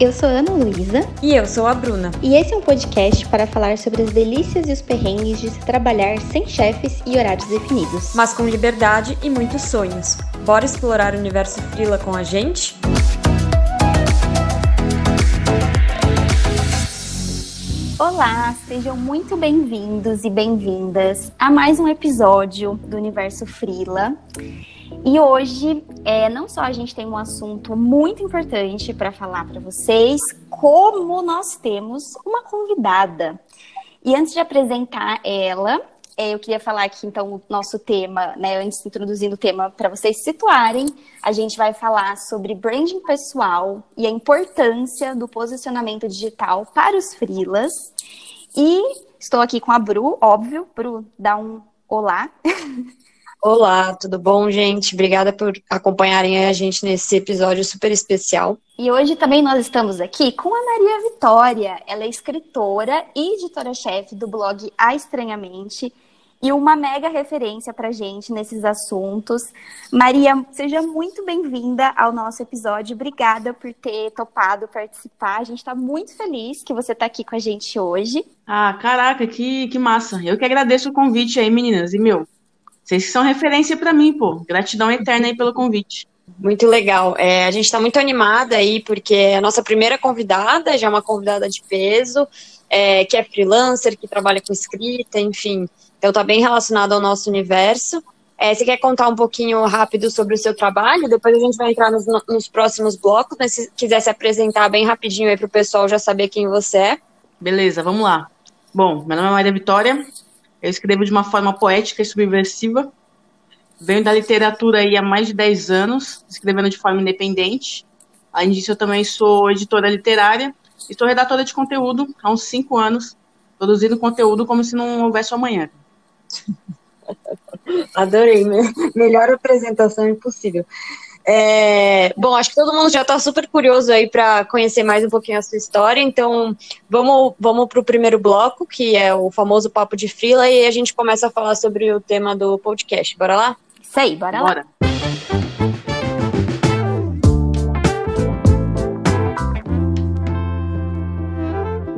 Eu sou Ana Luísa. E eu sou a Bruna. E esse é um podcast para falar sobre as delícias e os perrengues de se trabalhar sem chefes e horários definidos. Mas com liberdade e muitos sonhos. Bora explorar o universo Frila com a gente? Olá, sejam muito bem-vindos e bem-vindas a mais um episódio do Universo Frila. E hoje, é, não só a gente tem um assunto muito importante para falar para vocês, como nós temos uma convidada. E antes de apresentar ela, é, eu queria falar aqui, então, o nosso tema, né, antes de introduzindo o tema para vocês se situarem, a gente vai falar sobre branding pessoal e a importância do posicionamento digital para os freelas. E estou aqui com a Bru, óbvio. Bru, dá um olá. Olá, tudo bom, gente? Obrigada por acompanharem a gente nesse episódio super especial. E hoje também nós estamos aqui com a Maria Vitória. Ela é escritora e editora-chefe do blog A Estranhamente e uma mega referência para gente nesses assuntos. Maria, seja muito bem-vinda ao nosso episódio. Obrigada por ter topado participar. A gente está muito feliz que você está aqui com a gente hoje. Ah, caraca, que, que massa. Eu que agradeço o convite aí, meninas. E, meu, vocês são referência para mim, pô. Gratidão eterna aí pelo convite. Muito legal. É, a gente está muito animada aí, porque é a nossa primeira convidada, já é uma convidada de peso, é, que é freelancer, que trabalha com escrita, enfim. Então está bem relacionado ao nosso universo. É, você quer contar um pouquinho rápido sobre o seu trabalho? Depois a gente vai entrar nos, nos próximos blocos, mas se quiser se apresentar bem rapidinho aí para o pessoal já saber quem você é. Beleza, vamos lá. Bom, meu nome é Maria Vitória, eu escrevo de uma forma poética e subversiva. Venho da literatura aí há mais de 10 anos, escrevendo de forma independente. Além disso, eu também sou editora literária e sou redatora de conteúdo há uns 5 anos, produzindo conteúdo como se não houvesse amanhã. Adorei, melhor apresentação impossível. É, bom, acho que todo mundo já está super curioso aí para conhecer mais um pouquinho a sua história, então vamos, vamos para o primeiro bloco, que é o famoso Papo de Frila, e a gente começa a falar sobre o tema do podcast. Bora lá? Isso aí, bora, bora. lá.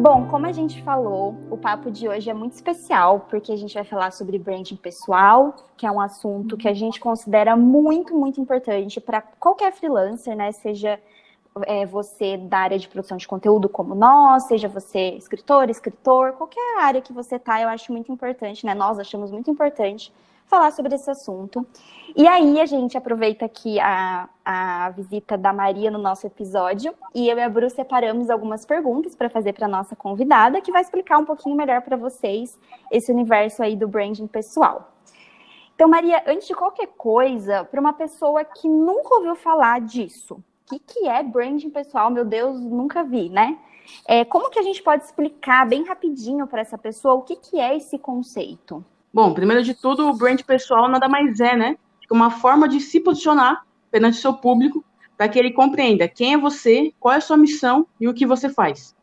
Bom, como a gente falou, o papo de hoje é muito especial, porque a gente vai falar sobre branding pessoal, que é um assunto que a gente considera muito, muito importante para qualquer freelancer, né? Seja é, você da área de produção de conteúdo como nós, seja você escritor, escritor, qualquer área que você tá, eu acho muito importante, né? Nós achamos muito importante falar sobre esse assunto. E aí a gente aproveita aqui a, a visita da Maria no nosso episódio e eu e a Bru separamos algumas perguntas para fazer para nossa convidada, que vai explicar um pouquinho melhor para vocês esse universo aí do branding pessoal. Então, Maria, antes de qualquer coisa, para uma pessoa que nunca ouviu falar disso, o que, que é branding pessoal? Meu Deus, nunca vi, né? É, como que a gente pode explicar bem rapidinho para essa pessoa o que, que é esse conceito? Bom, primeiro de tudo, o brand pessoal nada mais é, né? Que uma forma de se posicionar perante seu público para que ele compreenda quem é você, qual é a sua missão e o que você faz.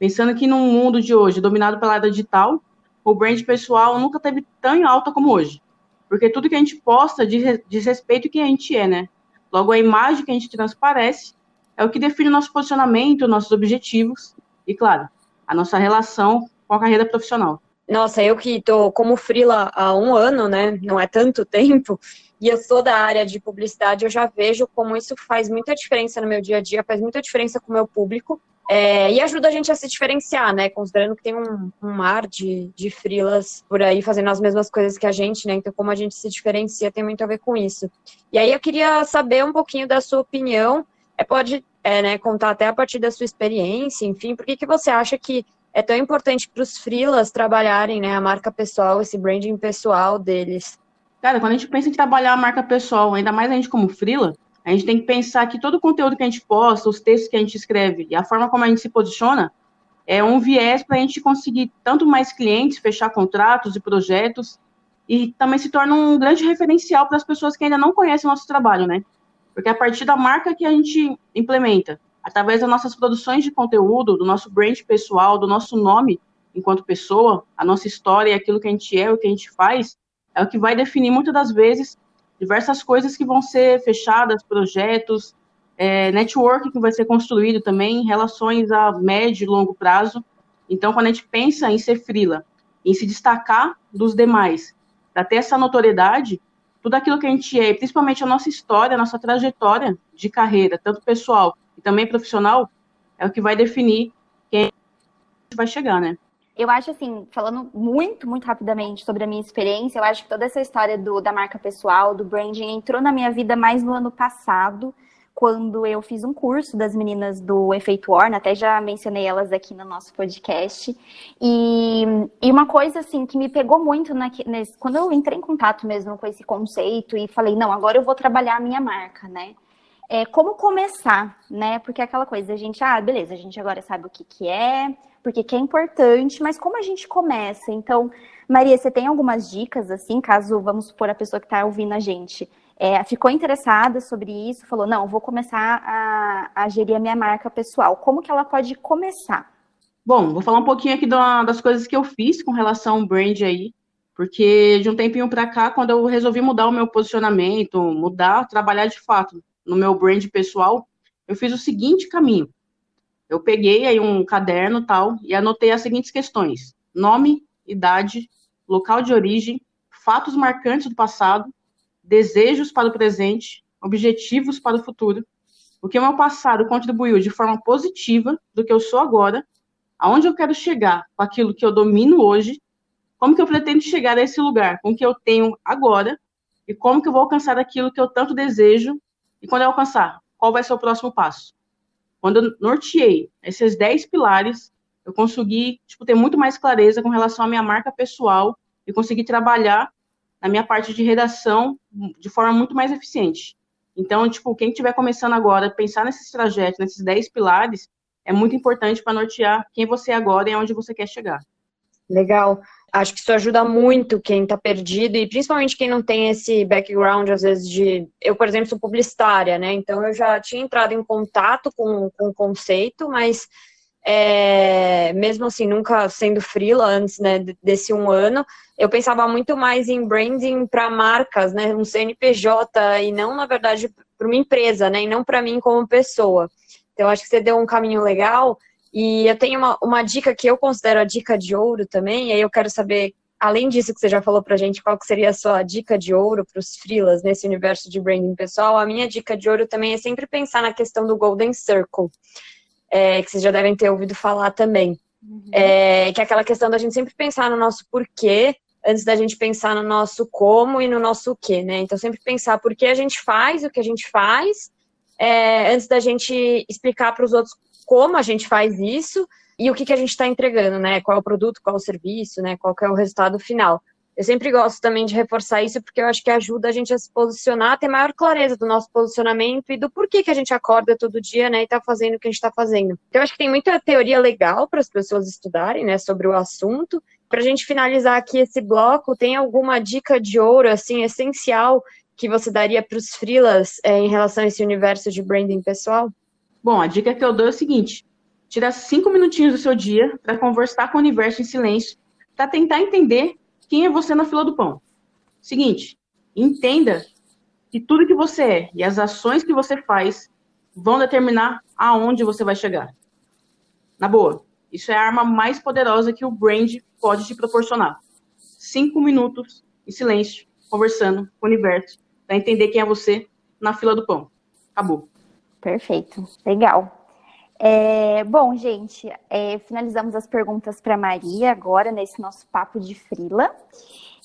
Pensando que no mundo de hoje, dominado pela área digital, o brand pessoal nunca teve tão alta como hoje. Porque tudo que a gente posta diz, diz respeito a quem a gente é, né? Logo, a imagem que a gente transparece é o que define o nosso posicionamento, nossos objetivos e, claro, a nossa relação com a carreira profissional. Nossa, eu que tô como frila há um ano, né? Não é tanto tempo, e eu sou da área de publicidade, eu já vejo como isso faz muita diferença no meu dia a dia, faz muita diferença com o meu público. É, e ajuda a gente a se diferenciar, né? Considerando que tem um, um mar de, de frilas por aí fazendo as mesmas coisas que a gente, né? Então, como a gente se diferencia tem muito a ver com isso. E aí eu queria saber um pouquinho da sua opinião. É, pode é, né, contar até a partir da sua experiência, enfim, por que, que você acha que é tão importante para os freelas trabalharem né, a marca pessoal, esse branding pessoal deles. Cara, quando a gente pensa em trabalhar a marca pessoal, ainda mais a gente como freela, a gente tem que pensar que todo o conteúdo que a gente posta, os textos que a gente escreve e a forma como a gente se posiciona é um viés para a gente conseguir tanto mais clientes, fechar contratos e projetos e também se torna um grande referencial para as pessoas que ainda não conhecem o nosso trabalho, né? Porque é a partir da marca que a gente implementa através das nossas produções de conteúdo, do nosso brand pessoal, do nosso nome enquanto pessoa, a nossa história, aquilo que a gente é, o que a gente faz, é o que vai definir muitas das vezes diversas coisas que vão ser fechadas, projetos, é, network que vai ser construído também, relações a médio e longo prazo. Então, quando a gente pensa em ser frila, em se destacar dos demais, para ter essa notoriedade, tudo aquilo que a gente é, principalmente a nossa história, a nossa trajetória de carreira, tanto pessoal e também profissional, é o que vai definir quem vai chegar, né? Eu acho assim, falando muito, muito rapidamente sobre a minha experiência, eu acho que toda essa história do, da marca pessoal, do branding, entrou na minha vida mais no ano passado, quando eu fiz um curso das meninas do Efeito Orna, até já mencionei elas aqui no nosso podcast. E, e uma coisa assim que me pegou muito na, nesse, quando eu entrei em contato mesmo com esse conceito e falei, não, agora eu vou trabalhar a minha marca, né? É, como começar, né? Porque é aquela coisa, a gente, ah, beleza, a gente agora sabe o que, que é, porque que é importante, mas como a gente começa? Então, Maria, você tem algumas dicas, assim, caso, vamos supor, a pessoa que está ouvindo a gente é, ficou interessada sobre isso, falou, não, vou começar a, a gerir a minha marca pessoal. Como que ela pode começar? Bom, vou falar um pouquinho aqui das coisas que eu fiz com relação ao brand aí, porque de um tempinho para cá, quando eu resolvi mudar o meu posicionamento, mudar, trabalhar de fato no meu brand pessoal, eu fiz o seguinte caminho. Eu peguei aí um caderno tal e anotei as seguintes questões: nome, idade, local de origem, fatos marcantes do passado, desejos para o presente, objetivos para o futuro, o que o meu passado contribuiu de forma positiva do que eu sou agora, aonde eu quero chegar com aquilo que eu domino hoje, como que eu pretendo chegar a esse lugar com o que eu tenho agora e como que eu vou alcançar aquilo que eu tanto desejo e quando eu alcançar, qual vai ser o próximo passo. Quando eu norteei esses 10 pilares, eu consegui tipo, ter muito mais clareza com relação à minha marca pessoal e conseguir trabalhar na minha parte de redação de forma muito mais eficiente. Então, tipo, quem estiver começando agora, pensar nesses trajetos, nesses 10 pilares, é muito importante para nortear quem você é agora e aonde você quer chegar. Legal. Acho que isso ajuda muito quem está perdido e principalmente quem não tem esse background, às vezes, de. Eu, por exemplo, sou publicitária, né? Então eu já tinha entrado em contato com, com o conceito, mas é, mesmo assim, nunca sendo freela antes né, desse um ano, eu pensava muito mais em branding para marcas, né, um CNPJ, e não, na verdade, para uma empresa, né, e não para mim como pessoa. Então, acho que você deu um caminho legal. E eu tenho uma, uma dica que eu considero a dica de ouro também, e aí eu quero saber, além disso que você já falou para gente, qual que seria a sua dica de ouro para os freelas nesse universo de branding pessoal. A minha dica de ouro também é sempre pensar na questão do Golden Circle é, que vocês já devem ter ouvido falar também. Uhum. É, que é aquela questão da gente sempre pensar no nosso porquê antes da gente pensar no nosso como e no nosso o quê, né? Então, sempre pensar por que a gente faz o que a gente faz, é, antes da gente explicar para os outros como a gente faz isso e o que, que a gente está entregando, né? Qual é o produto, qual é o serviço, né? Qual é o resultado final. Eu sempre gosto também de reforçar isso, porque eu acho que ajuda a gente a se posicionar, a ter maior clareza do nosso posicionamento e do porquê que a gente acorda todo dia, né, e tá fazendo o que a gente está fazendo. Então, eu acho que tem muita teoria legal para as pessoas estudarem, né, sobre o assunto. Para a gente finalizar aqui esse bloco, tem alguma dica de ouro, assim, essencial que você daria para os freelas é, em relação a esse universo de branding pessoal? Bom, a dica que eu dou é o seguinte: tira cinco minutinhos do seu dia para conversar com o universo em silêncio, para tentar entender quem é você na fila do pão. Seguinte, entenda que tudo que você é e as ações que você faz vão determinar aonde você vai chegar. Na boa, isso é a arma mais poderosa que o brand pode te proporcionar. Cinco minutos em silêncio, conversando com o universo, para entender quem é você na fila do pão. Acabou. Perfeito, legal. É, bom, gente, é, finalizamos as perguntas para Maria agora nesse nosso papo de frila.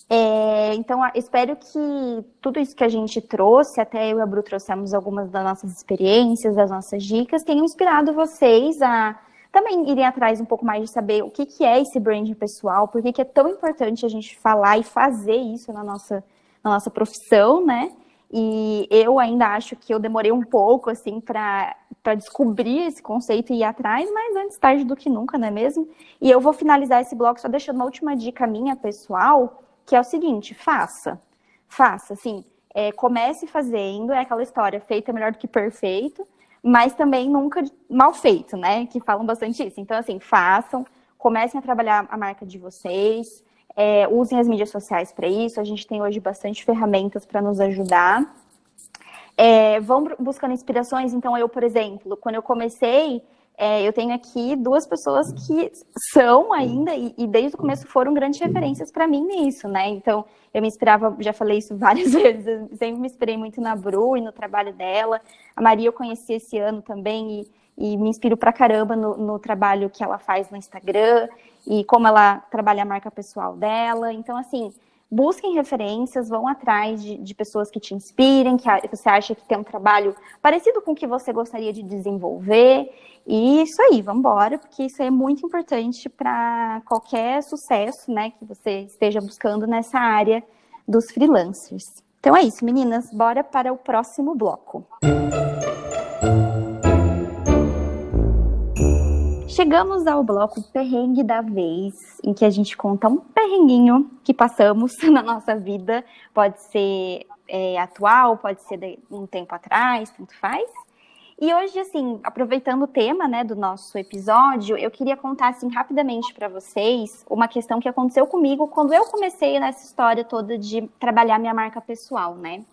É, então, espero que tudo isso que a gente trouxe, até eu e a Bru trouxemos algumas das nossas experiências, das nossas dicas, tenham inspirado vocês a também irem atrás um pouco mais de saber o que, que é esse branding pessoal, por que é tão importante a gente falar e fazer isso na nossa, na nossa profissão, né? E eu ainda acho que eu demorei um pouco, assim, para descobrir esse conceito e ir atrás, mas antes tarde do que nunca, não é mesmo? E eu vou finalizar esse bloco só deixando uma última dica minha, pessoal, que é o seguinte: faça. Faça, assim, é, comece fazendo, é aquela história, feito é melhor do que perfeito, mas também nunca mal feito, né? Que falam bastante isso. Então, assim, façam, comecem a trabalhar a marca de vocês, é, usem as mídias sociais para isso. A gente tem hoje bastante ferramentas para nos ajudar. é, vão buscando inspirações. Então, eu, por exemplo, quando eu comecei, é, eu tenho aqui duas pessoas que são ainda, e, e desde o começo foram grandes referências para mim nisso, né? Então, eu me inspirava, já falei isso várias vezes, sempre me inspirei muito na Bru e no trabalho dela. A Maria eu conheci esse ano também e, e me inspiro pra caramba no, no, trabalho que ela faz no Instagram e como ela trabalha a marca pessoal dela. Então, assim, busquem referências, vão atrás de, de pessoas que te inspirem, que você acha que tem um trabalho parecido com o que você gostaria de desenvolver. E isso aí, vamos embora, porque isso é muito importante para qualquer sucesso, né, que você esteja buscando nessa área dos freelancers. Então é isso, meninas, bora para o próximo bloco. Chegamos ao bloco perrengue da vez, em que a gente conta um perrenguinho que passamos na nossa vida. Pode ser é, atual, pode ser de um tempo atrás, tanto faz. E hoje, assim, aproveitando o tema, né, do nosso episódio, eu queria contar, assim, rapidamente para vocês uma questão que aconteceu comigo quando eu comecei nessa história toda de trabalhar minha marca pessoal, né?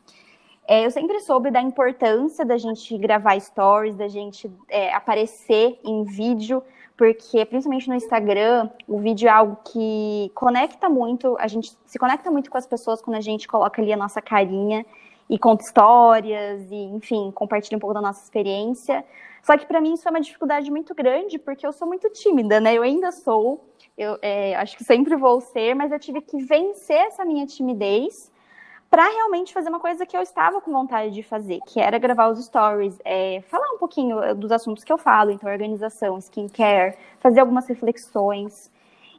É, eu sempre soube da importância da gente gravar stories, da gente é, aparecer em vídeo, porque principalmente no Instagram, o vídeo é algo que conecta muito, a gente se conecta muito com as pessoas quando a gente coloca ali a nossa carinha e conta histórias e, enfim, compartilha um pouco da nossa experiência. Só que para mim isso é uma dificuldade muito grande, porque eu sou muito tímida, né? Eu ainda sou, eu é, acho que sempre vou ser, mas eu tive que vencer essa minha timidez para realmente fazer uma coisa que eu estava com vontade de fazer, que era gravar os stories, é, falar um pouquinho eh, dos assuntos que eu falo, então organização, skincare, fazer algumas reflexões.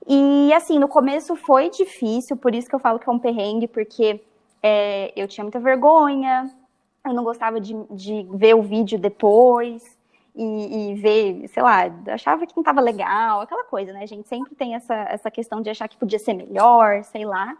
E assim, no começo foi difícil, por isso que eu falo que é um perrengue, porque é, eu tinha muita vergonha, eu não gostava de, de ver o vídeo depois e, e, ver, sei lá, achava que não estava legal, aquela coisa, né? A gente sempre tem essa, essa questão de achar que podia ser melhor, sei lá.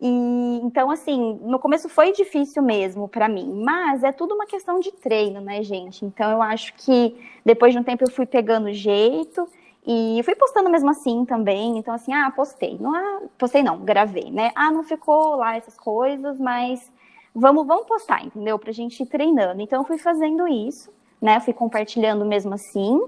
E então, assim, no começo foi difícil mesmo para mim, mas é tudo uma questão de treino, né, gente? Então, eu acho que depois de um tempo eu fui pegando jeito e fui postando mesmo assim também. Então, assim, ah, postei. Não, ah, postei não, gravei, né? Ah, não ficou lá essas coisas, mas vamos, vamos postar, entendeu? Pra gente ir treinando. Então, eu fui fazendo isso, né? Fui compartilhando mesmo assim.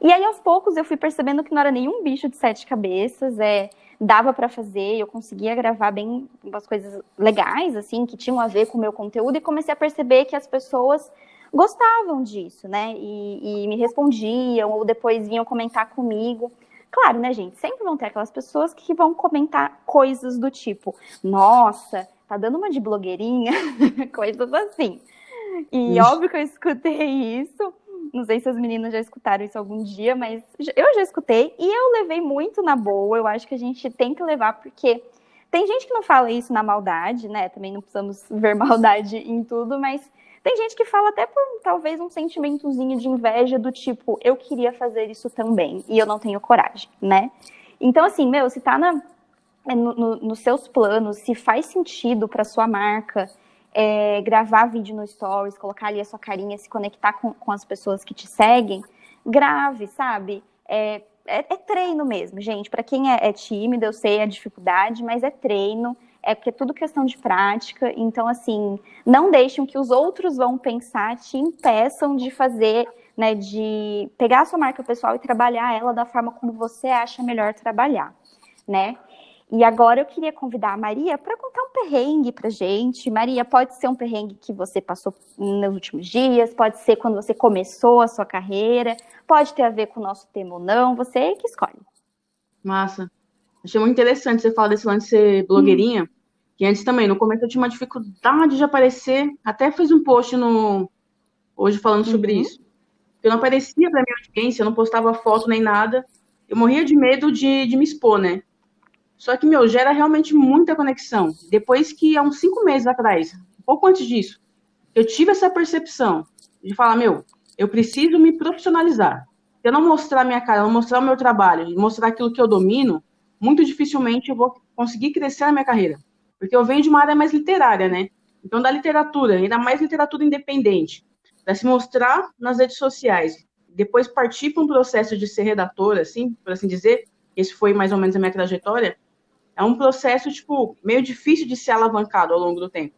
E aí, aos poucos, eu fui percebendo que não era nenhum bicho de sete cabeças, é, dava para fazer, eu conseguia gravar bem umas coisas legais, assim, que tinham a ver com o meu conteúdo, e comecei a perceber que as pessoas gostavam disso, né? E, e me respondiam, ou depois vinham comentar comigo. Claro, né, gente? Sempre vão ter aquelas pessoas que vão comentar coisas do tipo: nossa, tá dando uma de blogueirinha, coisas assim. E óbvio que eu escutei isso. Não sei se as meninas já escutaram isso algum dia, mas eu já escutei e eu levei muito na boa. Eu acho que a gente tem que levar, porque tem gente que não fala isso na maldade, né? Também não precisamos ver maldade em tudo, mas tem gente que fala até por talvez um sentimentozinho de inveja do tipo, eu queria fazer isso também e eu não tenho coragem, né? Então, assim, meu, se tá na, é, no, no, nos seus planos, se faz sentido para sua marca é, gravar vídeo no Stories, colocar ali a sua carinha, se conectar com, com as pessoas que te seguem, grave, sabe? É, é, é treino mesmo, gente. Para quem é, é tímido, eu sei a dificuldade, mas é treino é porque é tudo questão de prática. Então, assim, não deixem que os outros vão pensar, te impeçam de fazer, né, de pegar a sua marca pessoal e trabalhar ela da forma como você acha melhor trabalhar, né? E agora eu queria convidar a Maria para contar um perrengue para gente. Maria, pode ser um perrengue que você passou nos últimos dias, pode ser quando você começou a sua carreira, pode ter a ver com o nosso tema ou não, você que escolhe. Massa. Achei muito interessante você falar desse lance de ser blogueirinha, hum. que antes também, no começo eu tinha uma dificuldade de aparecer, até fiz um post no hoje falando uhum. sobre isso. Eu não aparecia para minha audiência, eu não postava foto nem nada. Eu morria de medo de, de me expor, né? Só que, meu, gera realmente muita conexão. Depois que, há uns cinco meses atrás, pouco antes disso, eu tive essa percepção de falar, meu, eu preciso me profissionalizar. Se eu não mostrar minha cara, não mostrar o meu trabalho, mostrar aquilo que eu domino, muito dificilmente eu vou conseguir crescer na minha carreira. Porque eu venho de uma área mais literária, né? Então, da literatura, ainda mais literatura independente, para se mostrar nas redes sociais, depois partir para um processo de ser redatora, assim, por assim dizer, esse foi mais ou menos a minha trajetória, é um processo, tipo, meio difícil de ser alavancado ao longo do tempo.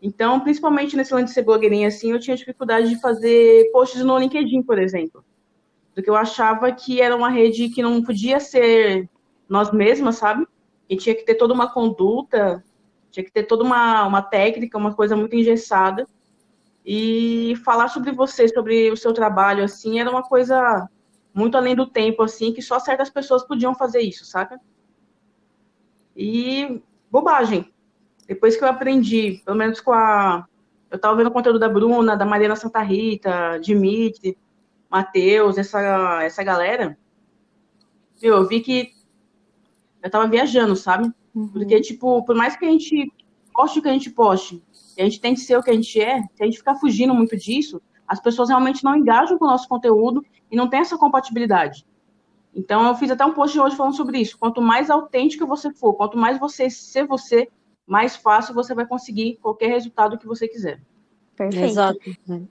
Então, principalmente nesse lance de ser blogueirinha assim, eu tinha dificuldade de fazer posts no LinkedIn, por exemplo. Porque eu achava que era uma rede que não podia ser nós mesmas, sabe? E tinha que ter toda uma conduta, tinha que ter toda uma, uma técnica, uma coisa muito engessada. E falar sobre você, sobre o seu trabalho, assim, era uma coisa muito além do tempo, assim, que só certas pessoas podiam fazer isso, saca? E bobagem. Depois que eu aprendi, pelo menos com a. Eu estava vendo o conteúdo da Bruna, da Mariana Santa Rita, Dimitri, Matheus, essa, essa galera. Eu vi que eu estava viajando, sabe? Uhum. Porque, tipo, por mais que a gente poste o que a gente poste, e a gente tem que ser o que a gente é, se a gente ficar fugindo muito disso, as pessoas realmente não engajam com o nosso conteúdo e não tem essa compatibilidade. Então, eu fiz até um post hoje falando sobre isso. Quanto mais autêntica você for, quanto mais você ser você, mais fácil você vai conseguir qualquer resultado que você quiser. Perfeito. Exato.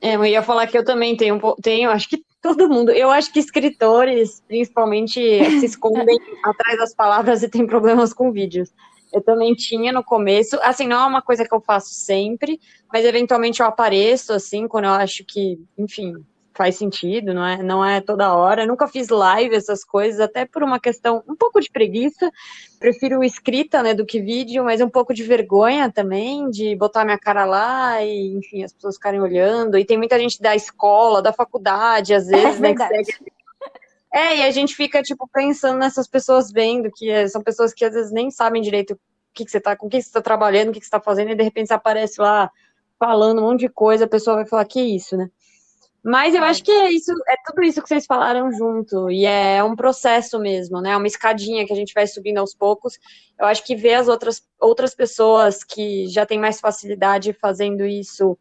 É, eu ia falar que eu também tenho, tenho, acho que todo mundo, eu acho que escritores, principalmente, se escondem atrás das palavras e têm problemas com vídeos. Eu também tinha no começo, assim, não é uma coisa que eu faço sempre, mas eventualmente eu apareço, assim, quando eu acho que, enfim, faz sentido, não é, não é toda hora. Eu nunca fiz live, essas coisas, até por uma questão um pouco de preguiça. Prefiro escrita, né, do que vídeo, mas um pouco de vergonha também, de botar minha cara lá e, enfim, as pessoas ficarem olhando. E tem muita gente da escola, da faculdade, às vezes, é né, que segue é, e a gente fica, tipo, pensando nessas pessoas vendo, que é, são pessoas que às vezes nem sabem direito o que, que você tá, com que você tá trabalhando, o que, que você tá fazendo, e de repente você aparece lá falando um monte de coisa, a pessoa vai falar, que isso, né? Mas eu acho que é isso, é tudo isso que vocês falaram junto, e é um processo mesmo, né? Uma escadinha que a gente vai subindo aos poucos. Eu acho que ver as outras, outras pessoas que já têm mais facilidade fazendo isso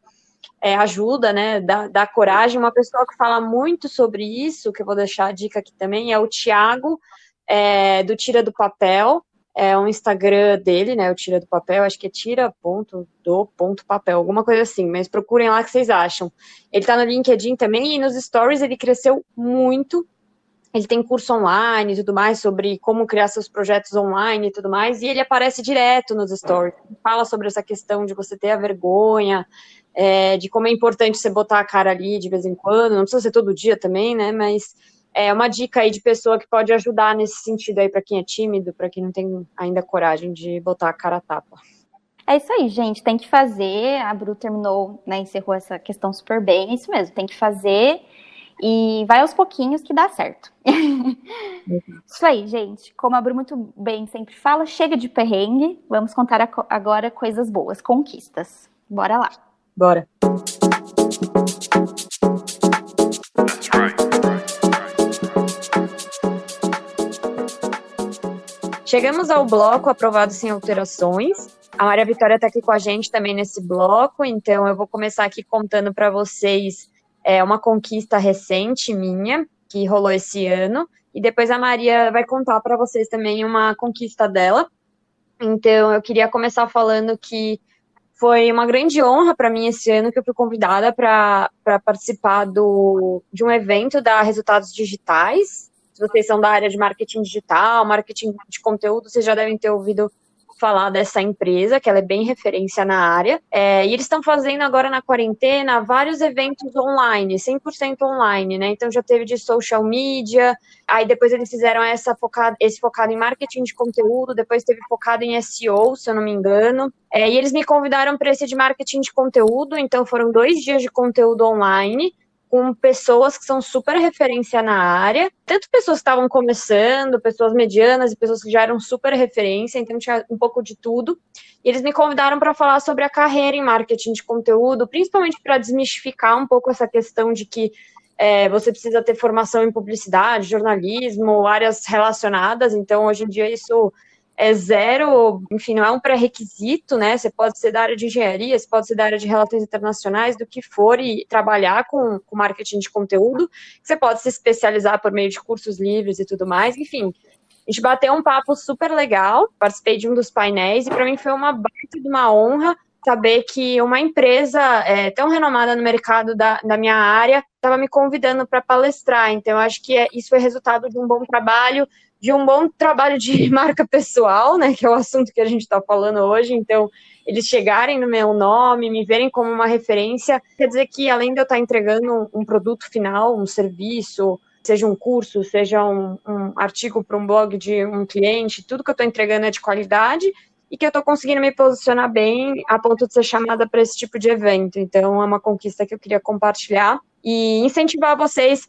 é, ajuda, né? Dá, dá coragem. Uma pessoa que fala muito sobre isso, que eu vou deixar a dica aqui também, é o Tiago, é, do Tira do Papel é um Instagram dele, né? O Tira do Papel, acho que é tira ponto do ponto papel, alguma coisa assim, mas procurem lá que vocês acham. Ele tá no LinkedIn também e nos stories ele cresceu muito. Ele tem curso online e tudo mais sobre como criar seus projetos online e tudo mais, e ele aparece direto nos stories. Fala sobre essa questão de você ter a vergonha, é, de como é importante você botar a cara ali de vez em quando, não precisa ser todo dia também, né? Mas é uma dica aí de pessoa que pode ajudar nesse sentido aí para quem é tímido, para quem não tem ainda coragem de botar a cara a tapa. É isso aí, gente. Tem que fazer. A Bru terminou, né? Encerrou essa questão super bem. É isso mesmo, tem que fazer. E vai aos pouquinhos que dá certo. Uhum. isso aí, gente. Como a Bru muito bem sempre fala, chega de perrengue. Vamos contar agora coisas boas, conquistas. Bora lá. Bora. Chegamos ao bloco aprovado sem alterações. A Maria Vitória está aqui com a gente também nesse bloco, então eu vou começar aqui contando para vocês é, uma conquista recente minha, que rolou esse ano, e depois a Maria vai contar para vocês também uma conquista dela. Então eu queria começar falando que foi uma grande honra para mim esse ano que eu fui convidada para participar do, de um evento da Resultados Digitais, vocês são da área de marketing digital, marketing de conteúdo, vocês já devem ter ouvido falar dessa empresa, que ela é bem referência na área. É, e eles estão fazendo agora na quarentena vários eventos online, 100% online, né? Então já teve de social media, aí depois eles fizeram essa focada, esse focado em marketing de conteúdo, depois teve focado em SEO, se eu não me engano. É, e eles me convidaram para esse de marketing de conteúdo, então foram dois dias de conteúdo online com pessoas que são super referência na área, tanto pessoas que estavam começando, pessoas medianas e pessoas que já eram super referência, então tinha um pouco de tudo. E eles me convidaram para falar sobre a carreira em marketing de conteúdo, principalmente para desmistificar um pouco essa questão de que é, você precisa ter formação em publicidade, jornalismo, áreas relacionadas. Então, hoje em dia, isso é zero, enfim, não é um pré-requisito, né? Você pode ser da área de engenharia, você pode ser da área de relações internacionais, do que for, e trabalhar com, com marketing de conteúdo. Você pode se especializar por meio de cursos livres e tudo mais, enfim. A gente bateu um papo super legal, participei de um dos painéis, e para mim foi uma baita de uma honra saber que uma empresa é, tão renomada no mercado da, da minha área estava me convidando para palestrar. Então, acho que é, isso foi resultado de um bom trabalho, de um bom trabalho de marca pessoal, né, que é o assunto que a gente está falando hoje. Então, eles chegarem no meu nome, me verem como uma referência, quer dizer que além de eu estar entregando um, produto final, um serviço, seja um curso, seja um, um artigo para um blog de um cliente, tudo que eu estou entregando é de qualidade e que eu estou conseguindo me posicionar bem a ponto de ser chamada para esse tipo de evento. Então, é uma conquista que eu queria compartilhar e incentivar vocês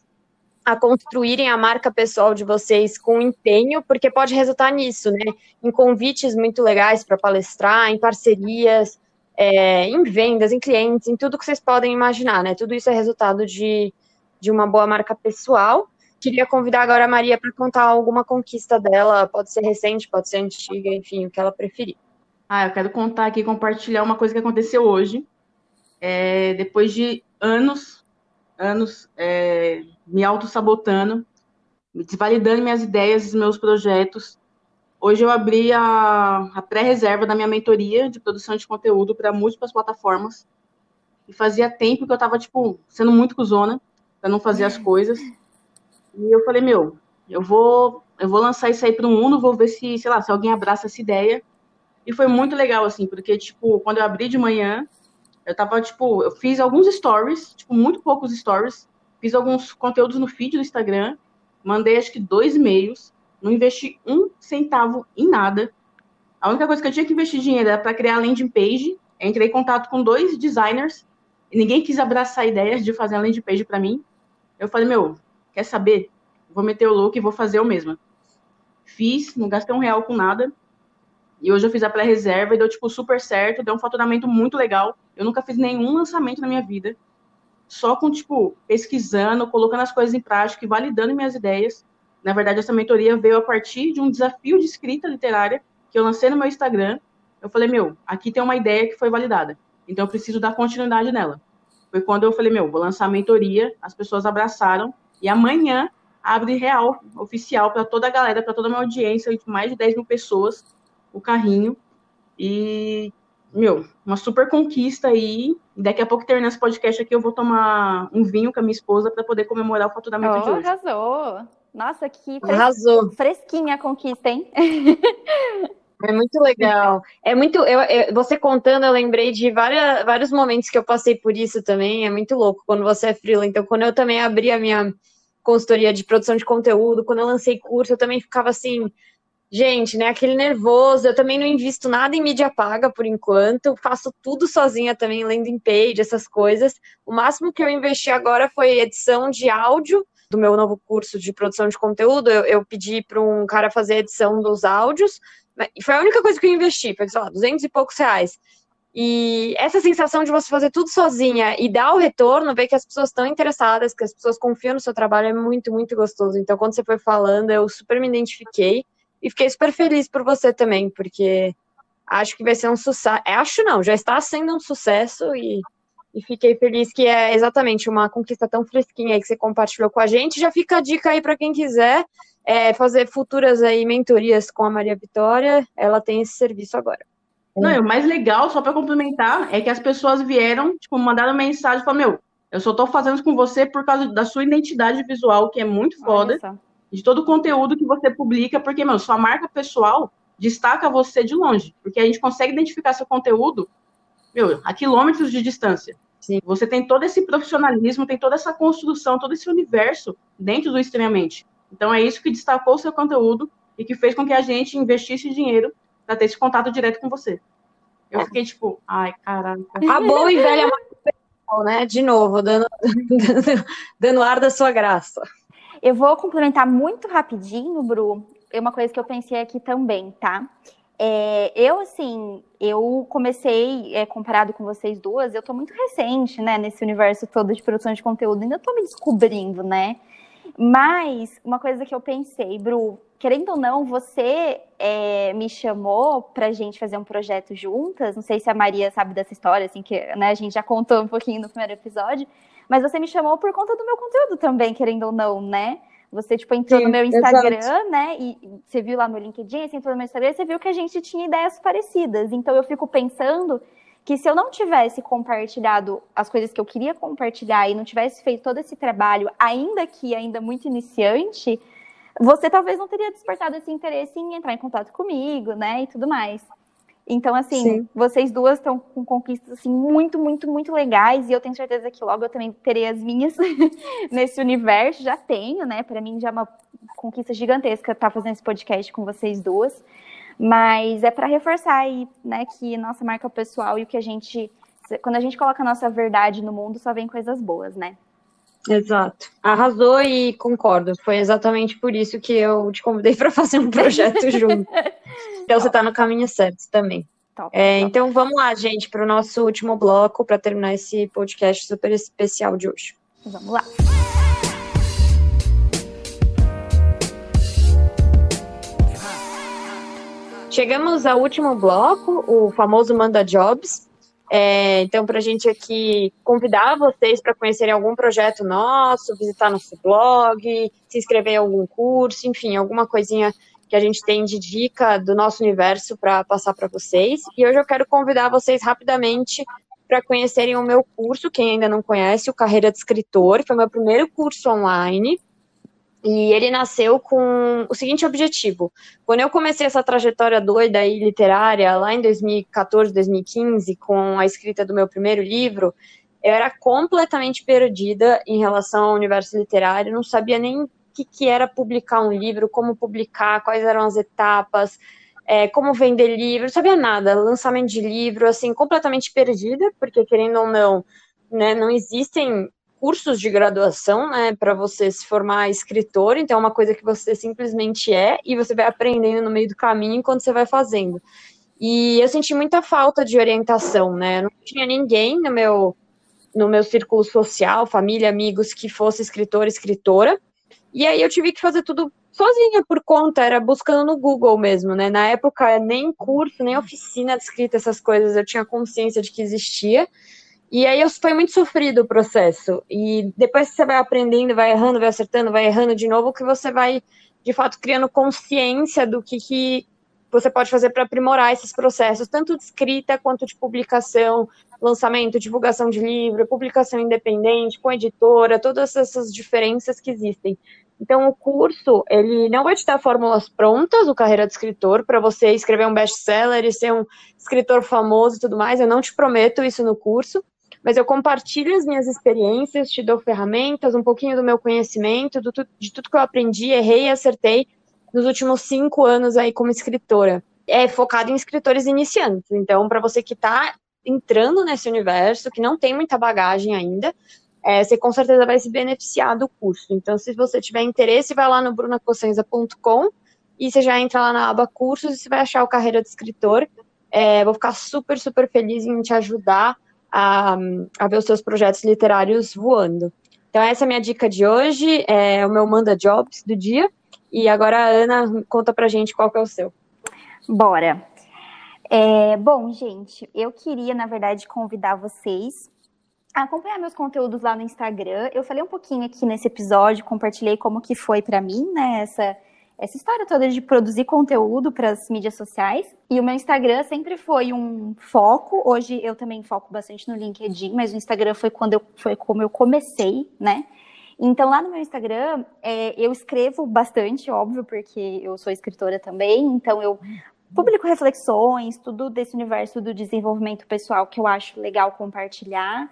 a construírem a marca pessoal de vocês com empenho, porque pode resultar nisso, né? Em convites muito legais para palestrar, em parcerias, é, em vendas, em clientes, em tudo que vocês podem imaginar, né? Tudo isso é resultado de, de uma boa marca pessoal. Queria convidar agora a Maria para contar alguma conquista dela, pode ser recente, pode ser antiga, enfim, o que ela preferir. Ah, eu quero contar aqui, compartilhar uma coisa que aconteceu hoje. É, depois de anos anos é, me auto-sabotando, desvalidando minhas ideias e meus projetos. Hoje eu abri a, a pré-reserva da minha mentoria de produção de conteúdo para múltiplas plataformas. E fazia tempo que eu estava, tipo, sendo muito cuzona para não fazer as coisas. E eu falei, meu, eu vou, eu vou lançar isso aí para o mundo, vou ver se, sei lá, se alguém abraça essa ideia. E foi muito legal, assim, porque, tipo, quando eu abri de manhã, eu tava, tipo, eu fiz alguns stories, tipo, muito poucos stories, fiz alguns conteúdos no feed do Instagram, mandei acho que dois e-mails, não investi um centavo em nada. A única coisa que eu tinha que investir dinheiro era para criar a landing page. Entrei em contato com dois designers e ninguém quis abraçar a ideia de fazer a landing page para mim. Eu falei, meu, quer saber? Vou meter o look e vou fazer eu mesma. Fiz, não gastei um real com nada. E hoje eu fiz a pré-reserva e deu, tipo, super certo, deu um faturamento muito legal. Eu nunca fiz nenhum lançamento na minha vida. Só com, tipo, pesquisando, colocando as coisas em prática e validando minhas ideias. Na verdade, essa mentoria veio a partir de um desafio de escrita literária que eu lancei no meu Instagram. Eu falei, meu, aqui tem uma ideia que foi validada. Então eu preciso dar continuidade nela. Foi quando eu falei, meu, vou lançar a mentoria, as pessoas abraçaram, e amanhã abre real, oficial, para toda a galera, para toda a minha audiência, mais de 10 mil pessoas, o carrinho. E, meu, uma super conquista aí. Daqui a pouco, terminando esse podcast aqui, eu vou tomar um vinho com a minha esposa para poder comemorar o faturamento oh, de hoje. Arrasou! Nossa, que fres... Arrasou. fresquinha a conquista, hein? É muito legal. É muito. Eu, eu, você contando, eu lembrei de várias, vários momentos que eu passei por isso também. É muito louco quando você é freela. Então, quando eu também abri a minha consultoria de produção de conteúdo, quando eu lancei curso, eu também ficava assim Gente, né, aquele nervoso, eu também não invisto nada em mídia paga por enquanto, faço tudo sozinha também, landing page, essas coisas. O máximo que eu investi agora foi edição de áudio do meu novo curso de produção de conteúdo. Eu, eu pedi para um cara fazer a edição dos áudios, e foi a única coisa que eu investi, foi, sei lá, 200 e poucos reais. E essa sensação de você fazer tudo sozinha e dar o retorno, ver que as pessoas estão interessadas, que as pessoas confiam no seu trabalho, é muito, muito gostoso. Então, quando você foi falando, eu super me identifiquei. E fiquei super feliz por você também, porque acho que vai ser um sucesso. É, acho não, já está sendo um sucesso e, e fiquei feliz que é exatamente uma conquista tão fresquinha aí que você compartilhou com a gente. Já fica a dica aí para quem quiser é, fazer futuras aí mentorias com a Maria Vitória. Ela tem esse serviço agora. Não, e o mais legal, só para complementar, é que as pessoas vieram, tipo, mandaram mensagem e falaram, meu, eu só tô fazendo isso com você por causa da sua identidade visual, que é muito foda de todo o conteúdo que você publica, porque, meu, sua marca pessoal destaca você de longe, porque a gente consegue identificar seu conteúdo, meu, a quilômetros de distância. Sim. Você tem todo esse profissionalismo, tem toda essa construção, todo esse universo dentro do Extremamente. Então é isso que destacou o seu conteúdo e que fez com que a gente investisse dinheiro para ter esse contato direto com você. Eu é. fiquei tipo, ai, caraca. A boa e velha marca pessoal, né? De novo, dando, dando, dando ar da sua graça. Eu vou complementar muito rapidinho, Bru, uma coisa que eu pensei aqui também, tá? É, eu, assim, eu comecei, é, comparado com vocês duas, eu tô muito recente, né, nesse universo todo de produção de conteúdo, ainda tô me descobrindo, né? Mas, uma coisa que eu pensei, Bru, querendo ou não, você é, me chamou pra gente fazer um projeto juntas, não sei se a Maria sabe dessa história, assim, que né, a gente já contou um pouquinho no primeiro episódio, mas você me chamou por conta do meu conteúdo também, querendo ou não, né? Você, tipo, entrou Sim, no meu Instagram, exato. né? E você viu lá no LinkedIn, você entrou no meu Instagram e você viu que a gente tinha ideias parecidas. Então, eu fico pensando que se eu não tivesse compartilhado as coisas que eu queria compartilhar e não tivesse feito todo esse trabalho, ainda que ainda muito iniciante, você talvez não teria despertado esse interesse em entrar em contato comigo, né, e tudo mais. Então, assim, Sim. vocês duas estão com conquistas assim muito, muito, muito legais e eu tenho certeza que logo eu também terei as minhas nesse universo. Já tenho, né? Para mim já é uma conquista gigantesca estar fazendo esse podcast com vocês duas. Mas é para reforçar aí, né, que nossa marca pessoal e o que a gente quando a gente coloca a nossa verdade no mundo, só vem coisas boas, né? Exato. Arrasou e concordo. Foi exatamente por isso que eu te convidei para fazer um projeto junto. Então você está no caminho certo também. Top, é, top. Então vamos lá, gente, para o nosso último bloco para terminar esse podcast super especial de hoje. Vamos lá. Chegamos ao último bloco, o famoso Manda Jobs. É, então, para a gente aqui convidar vocês para conhecerem algum projeto nosso, visitar nosso blog, se inscrever em algum curso, enfim, alguma coisinha que a gente tem de dica do nosso universo para passar para vocês. E hoje eu quero convidar vocês rapidamente para conhecerem o meu curso, quem ainda não conhece, o Carreira de Escritor, foi meu primeiro curso online. E ele nasceu com o seguinte objetivo: quando eu comecei essa trajetória doida e literária, lá em 2014, 2015, com a escrita do meu primeiro livro, eu era completamente perdida em relação ao universo literário, não sabia nem o que, que era publicar um livro, como publicar, quais eram as etapas, é, como vender livro, não sabia nada, lançamento de livro, assim, completamente perdida, porque querendo ou não, né, não existem cursos de graduação, né, para você se formar escritor, então é uma coisa que você simplesmente é e você vai aprendendo no meio do caminho enquanto você vai fazendo. E eu senti muita falta de orientação, né? Eu não tinha ninguém no meu no meu círculo social, família, amigos que fosse escritor, escritora. E aí eu tive que fazer tudo sozinha por conta, era buscando no Google mesmo, né? Na época nem curso, nem oficina de escrita, essas coisas eu tinha consciência de que existia. E aí foi muito sofrido o processo. E depois que você vai aprendendo, vai errando, vai acertando, vai errando de novo, que você vai, de fato, criando consciência do que, que você pode fazer para aprimorar esses processos, tanto de escrita quanto de publicação, lançamento, divulgação de livro, publicação independente, com editora, todas essas diferenças que existem. Então, o curso, ele não vai te dar fórmulas prontas, o Carreira de Escritor, para você escrever um best-seller e ser um escritor famoso e tudo mais. Eu não te prometo isso no curso, mas eu compartilho as minhas experiências, te dou ferramentas, um pouquinho do meu conhecimento, do, de tudo que eu aprendi, errei e acertei nos últimos cinco anos aí como escritora. É focado em escritores iniciantes. Então, para você que está entrando nesse universo, que não tem muita bagagem ainda, é, você com certeza vai se beneficiar do curso. Então, se você tiver interesse, vai lá no brunacossenza.com e você já entra lá na aba cursos e você vai achar o Carreira de Escritor. É, vou ficar super, super feliz em te ajudar a, a ver os seus projetos literários voando. Então, essa é a minha dica de hoje, é o meu Manda Jobs do dia. E agora a Ana conta pra gente qual que é o seu. Bora. É, bom, gente, eu queria, na verdade, convidar vocês a acompanhar meus conteúdos lá no Instagram. Eu falei um pouquinho aqui nesse episódio, compartilhei como que foi para mim, né, essa essa história toda de produzir conteúdo para as mídias sociais. E o meu Instagram sempre foi um foco. Hoje eu também foco bastante no LinkedIn, mas o Instagram foi quando eu foi como eu comecei, né? Então lá no meu Instagram é, eu escrevo bastante, óbvio, porque eu sou escritora também. Então eu publico reflexões, tudo desse universo do desenvolvimento pessoal que eu acho legal compartilhar.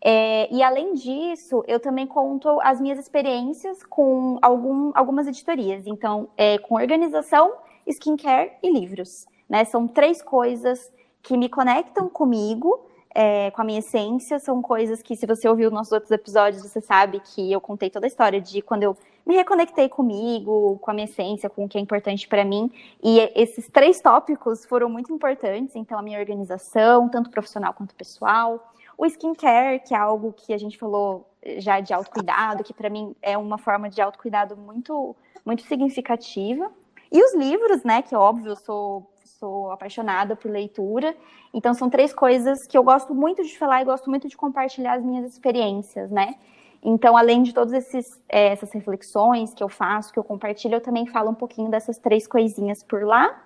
É, e além disso, eu também conto as minhas experiências com algum, algumas editorias. Então, é, com organização, skincare e livros. Né? São três coisas que me conectam comigo, é, com a minha essência. São coisas que, se você ouviu nossos outros episódios, você sabe que eu contei toda a história de quando eu me reconectei comigo, com a minha essência, com o que é importante para mim. E esses três tópicos foram muito importantes. Então, a minha organização, tanto profissional quanto pessoal o skincare, que é algo que a gente falou já de autocuidado, que para mim é uma forma de autocuidado muito, muito significativa. E os livros, né, que óbvio, eu sou, sou apaixonada por leitura. Então são três coisas que eu gosto muito de falar e gosto muito de compartilhar as minhas experiências, né? Então, além de todas esses, é, essas reflexões que eu faço, que eu compartilho, eu também falo um pouquinho dessas três coisinhas por lá.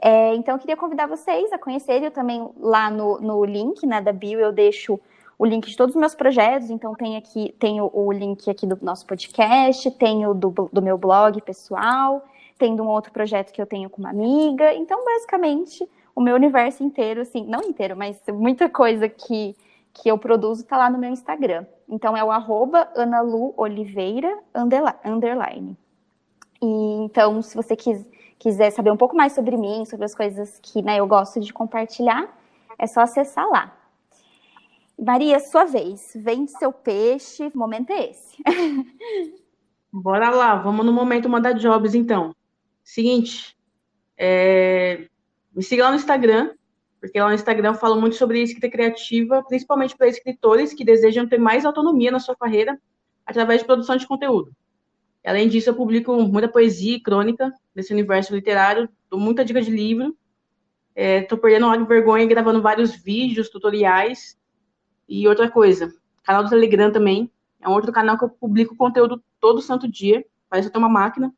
É, então, eu queria convidar vocês a conhecerem. Eu também, lá no, no link né, da bio, eu deixo o link de todos os meus projetos, então tem aqui, tem o, o link aqui do nosso podcast, tem o do, do meu blog pessoal, tem de um outro projeto que eu tenho com uma amiga. Então, basicamente, o meu universo inteiro, assim, não inteiro, mas muita coisa que, que eu produzo tá lá no meu Instagram. Então é o arroba analuoliveira. E, então, se você quis, quiser saber um pouco mais sobre mim, sobre as coisas que né, eu gosto de compartilhar, é só acessar lá. Maria, sua vez. Vende seu peixe, o momento é esse. Bora lá, vamos no momento mandar jobs então. Seguinte, é... me siga lá no Instagram, porque lá no Instagram eu falo muito sobre escrita criativa, principalmente para escritores que desejam ter mais autonomia na sua carreira através de produção de conteúdo. Além disso, eu publico muita poesia e crônica desse universo literário, dou muita dica de livro. Estou é, perdendo uma vergonha gravando vários vídeos, tutoriais. E outra coisa, canal do Telegram também. É um outro canal que eu publico conteúdo todo santo dia. Parece que eu tenho uma máquina.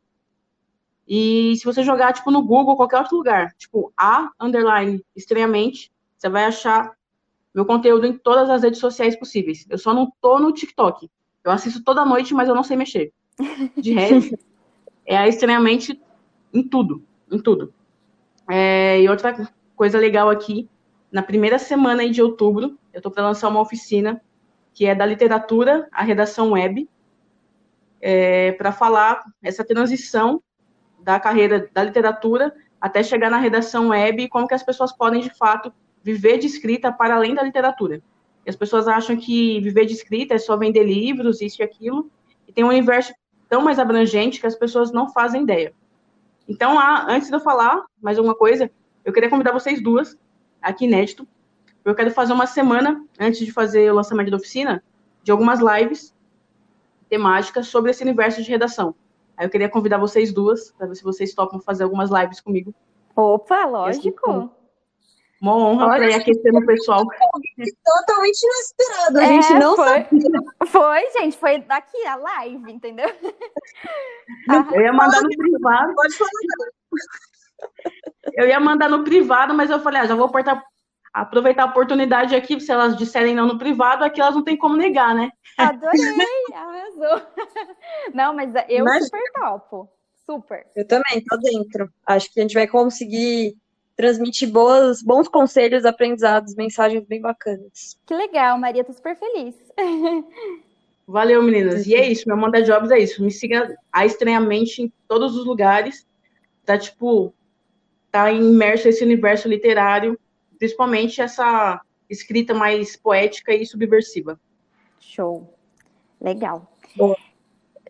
E se você jogar, tipo, no Google, qualquer outro lugar, tipo, A, underline, estranhamente, você vai achar meu conteúdo em todas as redes sociais possíveis. Eu só não tô no TikTok. Eu assisto toda noite, mas eu não sei mexer. De resto, é estranhamente em tudo, em tudo. É, e outra coisa legal aqui, na primeira semana de outubro, eu estou para lançar uma oficina que é da literatura à redação web, é, para falar essa transição da carreira da literatura até chegar na redação web e como que as pessoas podem, de fato, viver de escrita para além da literatura. E as pessoas acham que viver de escrita é só vender livros, isso e aquilo, e tem um universo tão mais abrangente que as pessoas não fazem ideia. Então, antes de eu falar mais alguma coisa, eu queria convidar vocês duas, aqui inédito, eu quero fazer uma semana, antes de fazer o lançamento da oficina, de algumas lives temáticas sobre esse universo de redação. Aí eu queria convidar vocês duas, para ver se vocês topam fazer algumas lives comigo. Opa, lógico. Uma honra para ir aquecendo o pessoal. Totalmente inesperado, a é, gente não foi, sabia. Foi, gente, foi daqui a live, entendeu? Eu ia mandar no privado. Pode falar. Eu ia mandar no privado, mas eu falei, ah, já vou portar, aproveitar a oportunidade aqui, se elas disserem não no privado, aqui elas não tem como negar, né? Adorei, arrasou. Não, mas eu mas... super topo. Super. Eu também, tô dentro. Acho que a gente vai conseguir transmitir boas, bons conselhos, aprendizados, mensagens bem bacanas. Que legal, Maria, tô super feliz. Valeu, meninas. E é isso, meu Manda Jobs é isso. Me siga a estranhamente em todos os lugares. Tá, tipo, tá imerso nesse universo literário principalmente essa escrita mais poética e subversiva. Show. Legal. Boa.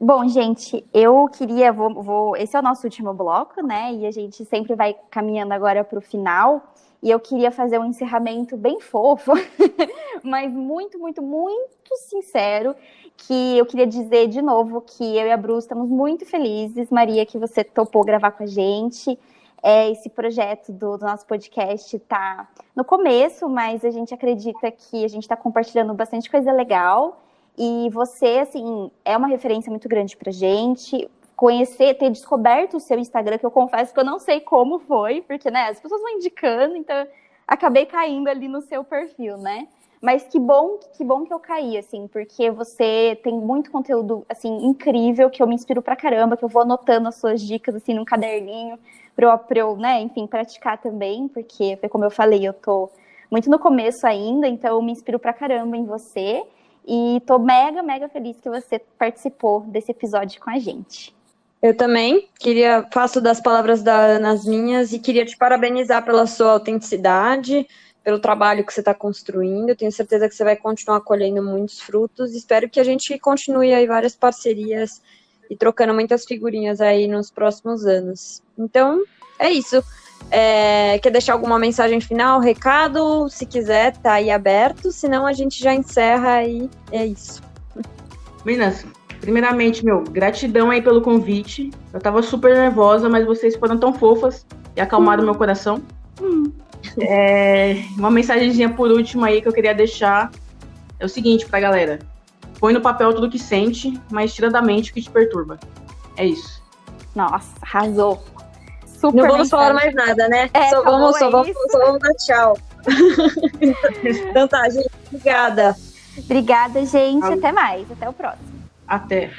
Bom, gente, eu queria, vou, vou, esse é o nosso último bloco, né? E a gente sempre vai caminhando agora para o final. E eu queria fazer um encerramento bem fofo, mas muito, muito, muito sincero, que eu queria dizer de novo que eu e a Bru estamos muito felizes, Maria, que você topou gravar com a gente. É, esse projeto do, do nosso podcast está no começo, mas a gente acredita que a gente está compartilhando bastante coisa legal. E você, assim, é uma referência muito grande para gente. Conhecer, ter descoberto o seu Instagram, que eu confesso que eu não sei como foi, porque, né, as pessoas vão indicando, então acabei caindo ali no seu perfil, né? Mas que bom, que bom que eu caí, assim, porque você tem muito conteúdo, assim, incrível, que eu me inspiro pra caramba, que eu vou anotando as suas dicas, assim, num caderninho para eu, né, enfim, praticar também, porque como eu falei, eu tô muito no começo ainda, então eu me inspiro pra caramba em você. E tô mega, mega feliz que você participou desse episódio com a gente. Eu também queria, faço das palavras da Ana as minhas e queria te parabenizar pela sua autenticidade, pelo trabalho que você está construindo. Eu tenho certeza que você vai continuar colhendo muitos frutos. Espero que a gente continue aí várias parcerias e trocando muitas figurinhas aí nos próximos anos. Então, é isso. É, quer deixar alguma mensagem final, recado? Se quiser, tá aí aberto. Senão a gente já encerra e é isso. Meninas, primeiramente, meu, gratidão aí pelo convite. Eu tava super nervosa, mas vocês foram tão fofas e acalmaram hum. meu coração. Hum. É, uma mensagenzinha por último aí que eu queria deixar é o seguinte pra galera. Põe no papel tudo que sente, mas tira da mente o que te perturba. É isso. Nossa, arrasou. Super Não vamos mensagem. falar mais nada, né? É, só, vamos, só, vamos, só vamos dar tchau. então tá, gente. Obrigada. Obrigada, gente. Até mais. Até o próximo. Até.